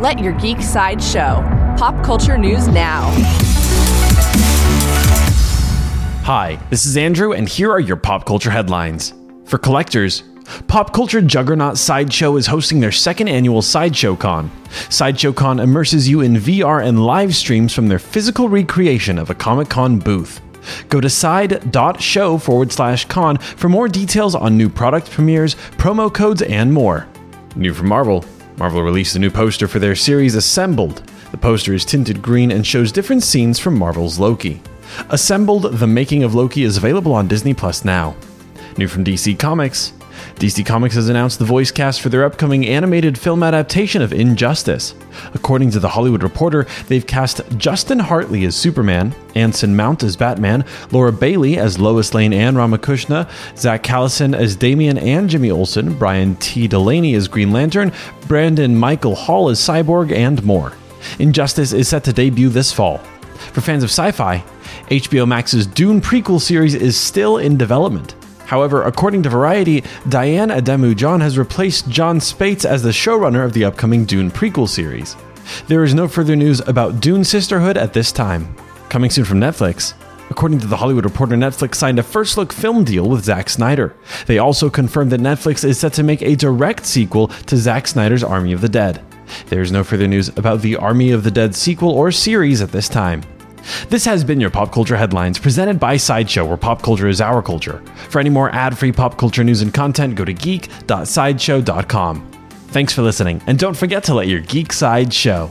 Let your geek side show. Pop culture news now. Hi, this is Andrew, and here are your pop culture headlines. For collectors, Pop Culture Juggernaut Sideshow is hosting their second annual Sideshow Con. Sideshow Con immerses you in VR and live streams from their physical recreation of a Comic Con booth. Go to side.show forward slash con for more details on new product premieres, promo codes, and more. New from Marvel Marvel released a new poster for their series Assembled. The poster is tinted green and shows different scenes from Marvel's Loki. Assembled The Making of Loki is available on Disney Plus now. New from DC Comics DC Comics has announced the voice cast for their upcoming animated film adaptation of Injustice. According to The Hollywood Reporter, they've cast Justin Hartley as Superman, Anson Mount as Batman, Laura Bailey as Lois Lane and Rama Kushna, Zach Callison as Damian and Jimmy Olsen, Brian T. Delaney as Green Lantern, Brandon Michael Hall as Cyborg, and more. Injustice is set to debut this fall. For fans of sci fi, HBO Max's Dune prequel series is still in development. However, according to Variety, Diane Ademu John has replaced Jon Spaihts as the showrunner of the upcoming Dune prequel series. There is no further news about Dune Sisterhood at this time. Coming soon from Netflix. According to The Hollywood Reporter, Netflix signed a first look film deal with Zack Snyder. They also confirmed that Netflix is set to make a direct sequel to Zack Snyder's Army of the Dead. There is no further news about the Army of the Dead sequel or series at this time. This has been your Pop Culture Headlines presented by Sideshow, where pop culture is our culture. For any more ad free pop culture news and content, go to geek.sideshow.com. Thanks for listening, and don't forget to let your geek side show.